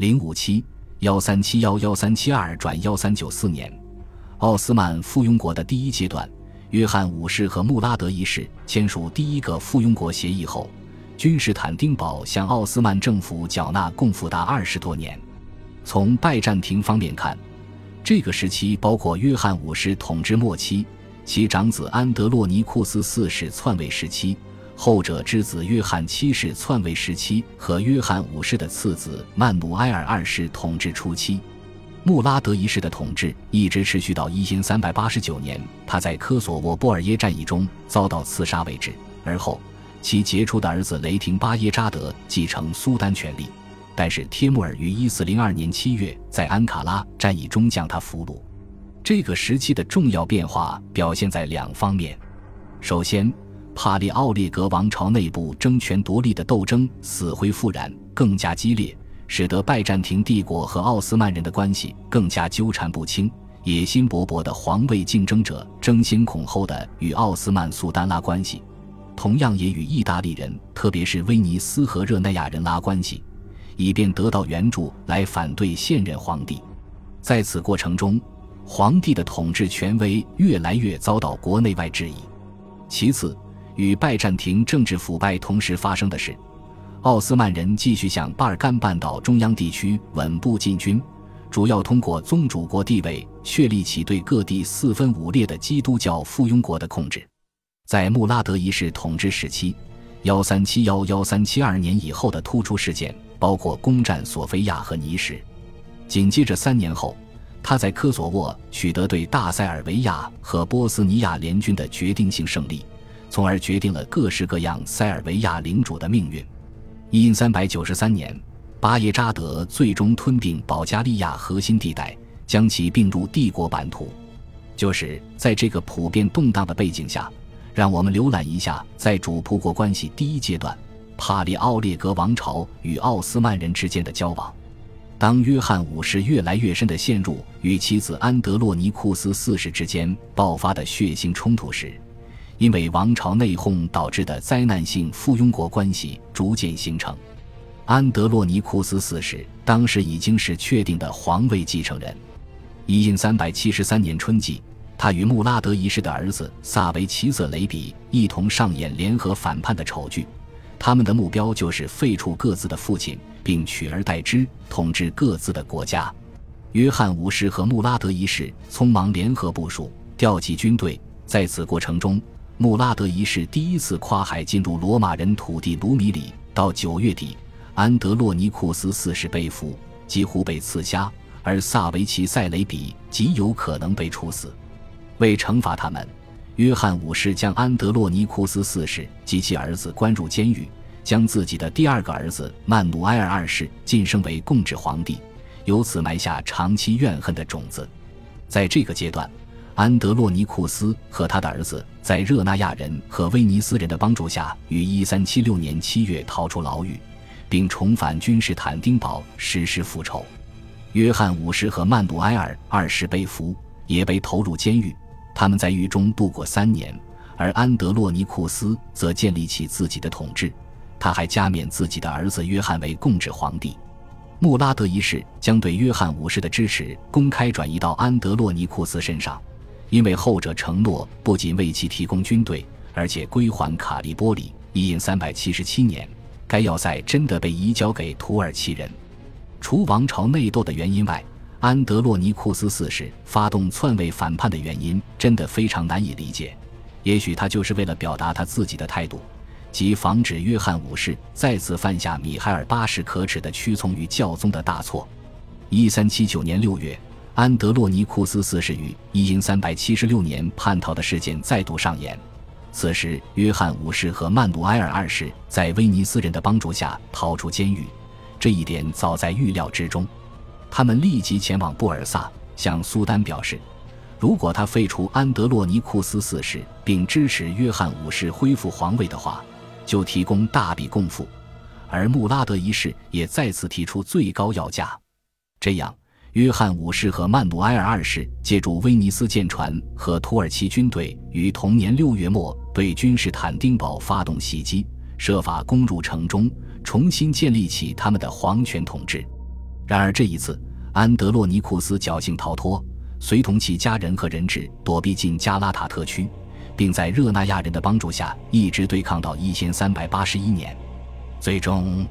零五七幺三七幺幺三七二转幺三九四年，奥斯曼附庸国的第一阶段，约翰五世和穆拉德一世签署第一个附庸国协议后，君士坦丁堡向奥斯曼政府缴纳共付达二十多年。从拜占庭方面看，这个时期包括约翰五世统治末期，其长子安德洛尼库斯四世篡位时期。后者之子约翰七世篡位时期和约翰五世的次子曼努埃尔二世统治初期，穆拉德一世的统治一直持续到一千三百八十九年，他在科索沃波尔耶战役中遭到刺杀为止。而后，其杰出的儿子雷霆巴耶扎德继承苏丹权力，但是帖木儿于一四零二年七月在安卡拉战役中将他俘虏。这个时期的重要变化表现在两方面，首先。帕利奥列格王朝内部争权夺利的斗争死灰复燃，更加激烈，使得拜占庭帝国和奥斯曼人的关系更加纠缠不清。野心勃勃的皇位竞争者争先恐后的与奥斯曼苏丹拉关系，同样也与意大利人，特别是威尼斯和热那亚人拉关系，以便得到援助来反对现任皇帝。在此过程中，皇帝的统治权威越来越遭到国内外质疑。其次，与拜占庭政治腐败同时发生的是，奥斯曼人继续向巴尔干半岛中央地区稳步进军，主要通过宗主国地位确立起对各地四分五裂的基督教附庸国的控制。在穆拉德一世统治时期（幺三七幺幺三七二年以后）的突出事件包括攻占索菲亚和尼什。紧接着三年后，他在科索沃取得对大塞尔维亚和波斯尼亚联军的决定性胜利。从而决定了各式各样塞尔维亚领主的命运。因三百九十三年，巴耶扎德最终吞并保加利亚核心地带，将其并入帝国版图。就是在这个普遍动荡的背景下，让我们浏览一下在主仆国关系第一阶段——帕里奥列格王朝与奥斯曼人之间的交往。当约翰五世越来越深地陷入与妻子安德洛尼库斯四世之间爆发的血腥冲突时，因为王朝内讧导致的灾难性附庸国关系逐渐形成。安德洛尼库斯四世当时已经是确定的皇位继承人。一印三百七十三年春季，他与穆拉德一世的儿子萨维齐瑟雷比一同上演联合反叛的丑剧。他们的目标就是废除各自的父亲，并取而代之统治各自的国家。约翰五世和穆拉德一世匆忙联合部署，调集军队，在此过程中。穆拉德一世第一次跨海进入罗马人土地卢米里，到九月底，安德洛尼库斯四世被俘，几乎被刺瞎，而萨维奇塞雷比极有可能被处死。为惩罚他们，约翰五世将安德洛尼库斯四世及其儿子关入监狱，将自己的第二个儿子曼努埃尔二世晋升为共治皇帝，由此埋下长期怨恨的种子。在这个阶段。安德洛尼库斯和他的儿子在热那亚人和威尼斯人的帮助下，于1376年7月逃出牢狱，并重返君士坦丁堡实施复仇。约翰五世和曼努埃尔二世被俘，也被投入监狱。他们在狱中度过三年，而安德洛尼库斯则建立起自己的统治。他还加冕自己的儿子约翰为共治皇帝。穆拉德一世将对约翰五世的支持公开转移到安德洛尼库斯身上。因为后者承诺不仅为其提供军队，而且归还卡利波里。一印三百七十七年，该要塞真的被移交给土耳其人。除王朝内斗的原因外，安德洛尼库斯四世发动篡位反叛的原因真的非常难以理解。也许他就是为了表达他自己的态度，即防止约翰五世再次犯下米海尔八世可耻的屈从于教宗的大错。一三七九年六月。安德洛尼库斯四世于一零三百七十六年叛逃的事件再度上演。此时，约翰五世和曼努埃尔二世在威尼斯人的帮助下逃出监狱，这一点早在预料之中。他们立即前往布尔萨，向苏丹表示，如果他废除安德洛尼库斯四世，并支持约翰五世恢复皇位的话，就提供大笔供付。而穆拉德一世也再次提出最高要价，这样。约翰五世和曼努埃尔二世借助威尼斯舰船和土耳其军队，于同年六月末对君士坦丁堡发动袭击，设法攻入城中，重新建立起他们的皇权统治。然而这一次，安德洛尼库斯侥幸逃脱，随同其家人和人质躲避进加拉塔特区，并在热那亚人的帮助下一直对抗到一千三百八十一年。最终，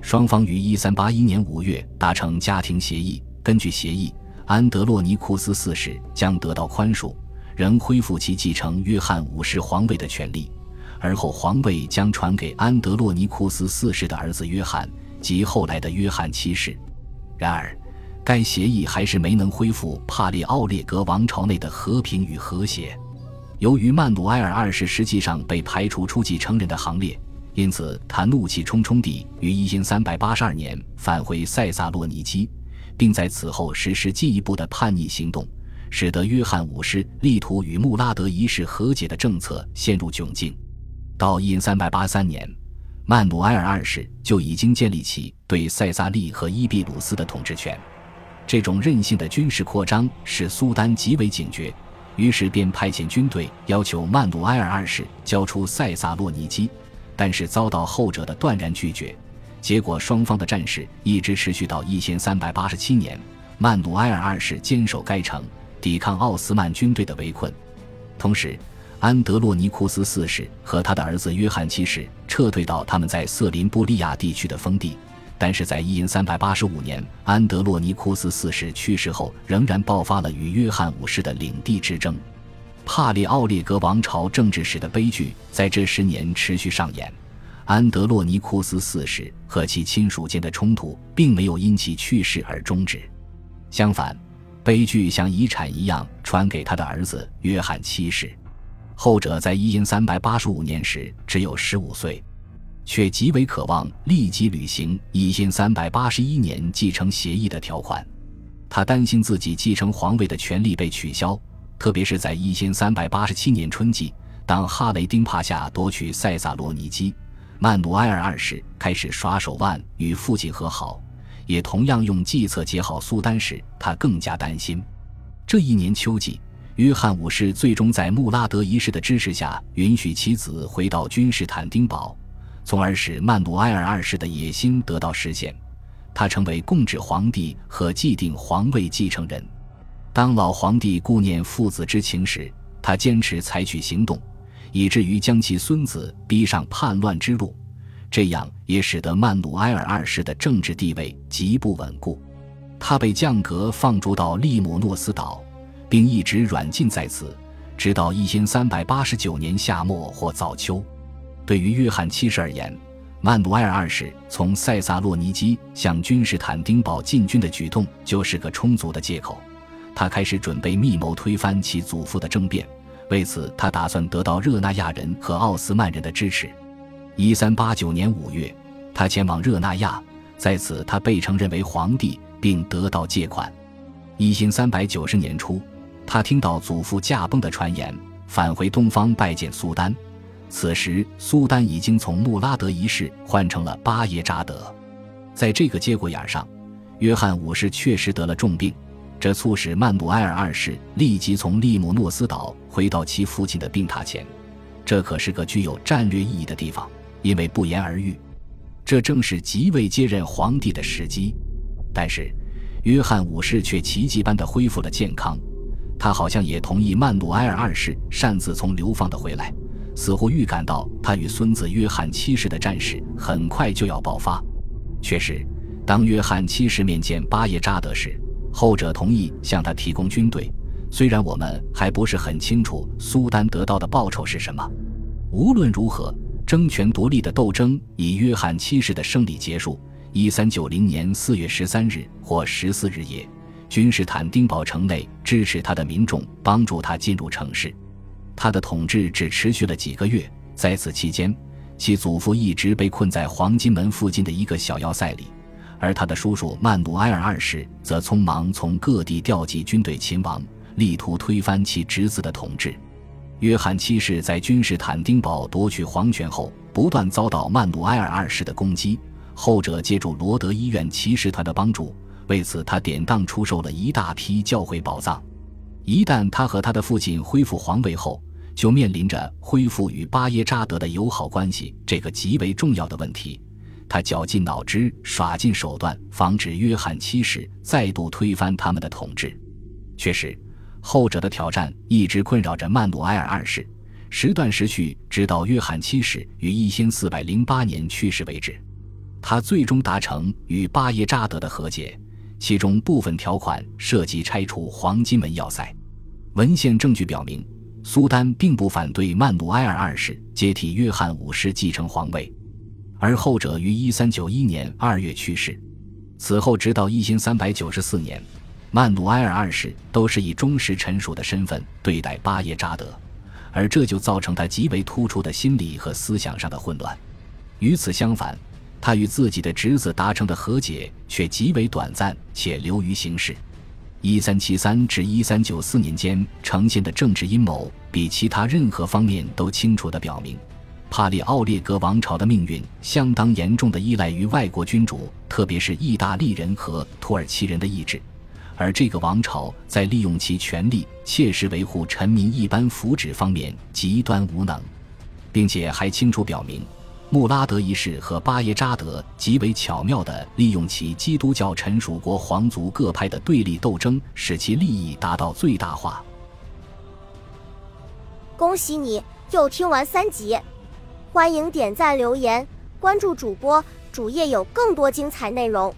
双方于一三八一年五月达成家庭协议。根据协议，安德洛尼库斯四世将得到宽恕，仍恢复其继承约翰五世皇位的权利，而后皇位将传给安德洛尼库斯四世的儿子约翰及后来的约翰七世。然而，该协议还是没能恢复帕列奥列格王朝内的和平与和谐。由于曼努埃尔二世实际上被排除出继承人的行列，因此他怒气冲冲地于一千三百八二年返回塞萨洛尼基。并在此后实施进一步的叛逆行动，使得约翰五世力图与穆拉德一世和解的政策陷入窘境。到一三八三年，曼努埃尔二世就已经建立起对塞萨利和伊比鲁斯的统治权。这种任性的军事扩张使苏丹极为警觉，于是便派遣军队要求曼努埃尔二世交出塞萨洛尼基，但是遭到后者的断然拒绝。结果，双方的战事一直持续到一千三百八十七年。曼努埃尔二世坚守该城，抵抗奥斯曼军队的围困。同时，安德洛尼库斯四世和他的儿子约翰七世撤退到他们在瑟林布利亚地区的封地。但是在一三八五年，安德洛尼库斯四世去世后，仍然爆发了与约翰五世的领地之争。帕列奥列格王朝政治史的悲剧在这十年持续上演。安德洛尼库斯四世和其亲属间的冲突并没有因其去世而终止，相反，悲剧像遗产一样传给他的儿子约翰七世。后者在一三八五年时只有十五岁，却极为渴望立即履行一三八一年继承协议的条款。他担心自己继承皇位的权利被取消，特别是在一三八七年春季，当哈雷丁帕夏夺取塞萨罗尼基。曼努埃尔二世开始耍手腕与父亲和好，也同样用计策结好苏丹时，他更加担心。这一年秋季，约翰五世最终在穆拉德一世的支持下，允许其子回到君士坦丁堡，从而使曼努埃尔二世的野心得到实现，他成为共治皇帝和既定皇位继承人。当老皇帝顾念父子之情时，他坚持采取行动。以至于将其孙子逼上叛乱之路，这样也使得曼努埃尔二世的政治地位极不稳固。他被降格放逐到利姆诺斯岛，并一直软禁在此，直到一千三百八十九年夏末或早秋。对于约翰七世而言，曼努埃尔二世从塞萨洛尼基向君士坦丁堡进军的举动就是个充足的借口。他开始准备密谋推翻其祖父的政变。为此，他打算得到热那亚人和奥斯曼人的支持。一三八九年五月，他前往热那亚，在此他被承认为皇帝，并得到借款。一千三百九十年初，他听到祖父驾崩的传言，返回东方拜见苏丹。此时，苏丹已经从穆拉德一世换成了巴耶扎德。在这个节骨眼上，约翰五世确实得了重病。这促使曼努埃尔二世立即从利姆诺斯岛回到其父亲的病榻前，这可是个具有战略意义的地方，因为不言而喻，这正是即位接任皇帝的时机。但是，约翰五世却奇迹般的恢复了健康，他好像也同意曼努埃尔二世擅自从流放的回来，似乎预感到他与孙子约翰七世的战事很快就要爆发。确实，当约翰七世面见巴耶扎德时，后者同意向他提供军队，虽然我们还不是很清楚苏丹得到的报酬是什么。无论如何，争权夺利的斗争以约翰七世的胜利结束。一三九零年四月十三日或十四日夜，君士坦丁堡城内支持他的民众帮助他进入城市。他的统治只持续了几个月，在此期间，其祖父一直被困在黄金门附近的一个小要塞里。而他的叔叔曼努埃尔二世则匆忙从各地调集军队勤王，力图推翻其侄子的统治。约翰七世在君士坦丁堡夺取皇权后，不断遭到曼努埃尔二世的攻击。后者借助罗德医院骑士团的帮助，为此他典当出售了一大批教会宝藏。一旦他和他的父亲恢复皇位后，就面临着恢复与巴耶扎德的友好关系这个极为重要的问题。他绞尽脑汁、耍尽手段，防止约翰七世再度推翻他们的统治。确实，后者的挑战一直困扰着曼努埃尔二世，时断时续，直到约翰七世于一千四百零八年去世为止。他最终达成与巴耶扎德的和解，其中部分条款涉及拆除黄金门要塞。文献证据表明，苏丹并不反对曼努埃尔二世接替约翰五世继承皇位，而后者于一三九一年二月去世。此后，直到一千三百九十四年。曼努埃尔二世都是以忠实臣属的身份对待巴耶扎德，而这就造成他极为突出的心理和思想上的混乱。与此相反，他与自己的侄子达成的和解却极为短暂且流于形式。一三七三至一三九四年间呈现的政治阴谋，比其他任何方面都清楚地表明，帕里奥列格王朝的命运相当严重的依赖于外国君主，特别是意大利人和土耳其人的意志。而这个王朝在利用其权力切实维护臣民一般福祉方面极端无能，并且还清楚表明，穆拉德一世和巴耶扎德极为巧妙地利用其基督教臣属国皇族各派的对立斗争，使其利益达到最大化。恭喜你又听完三集，欢迎点赞、留言、关注主播，主页有更多精彩内容。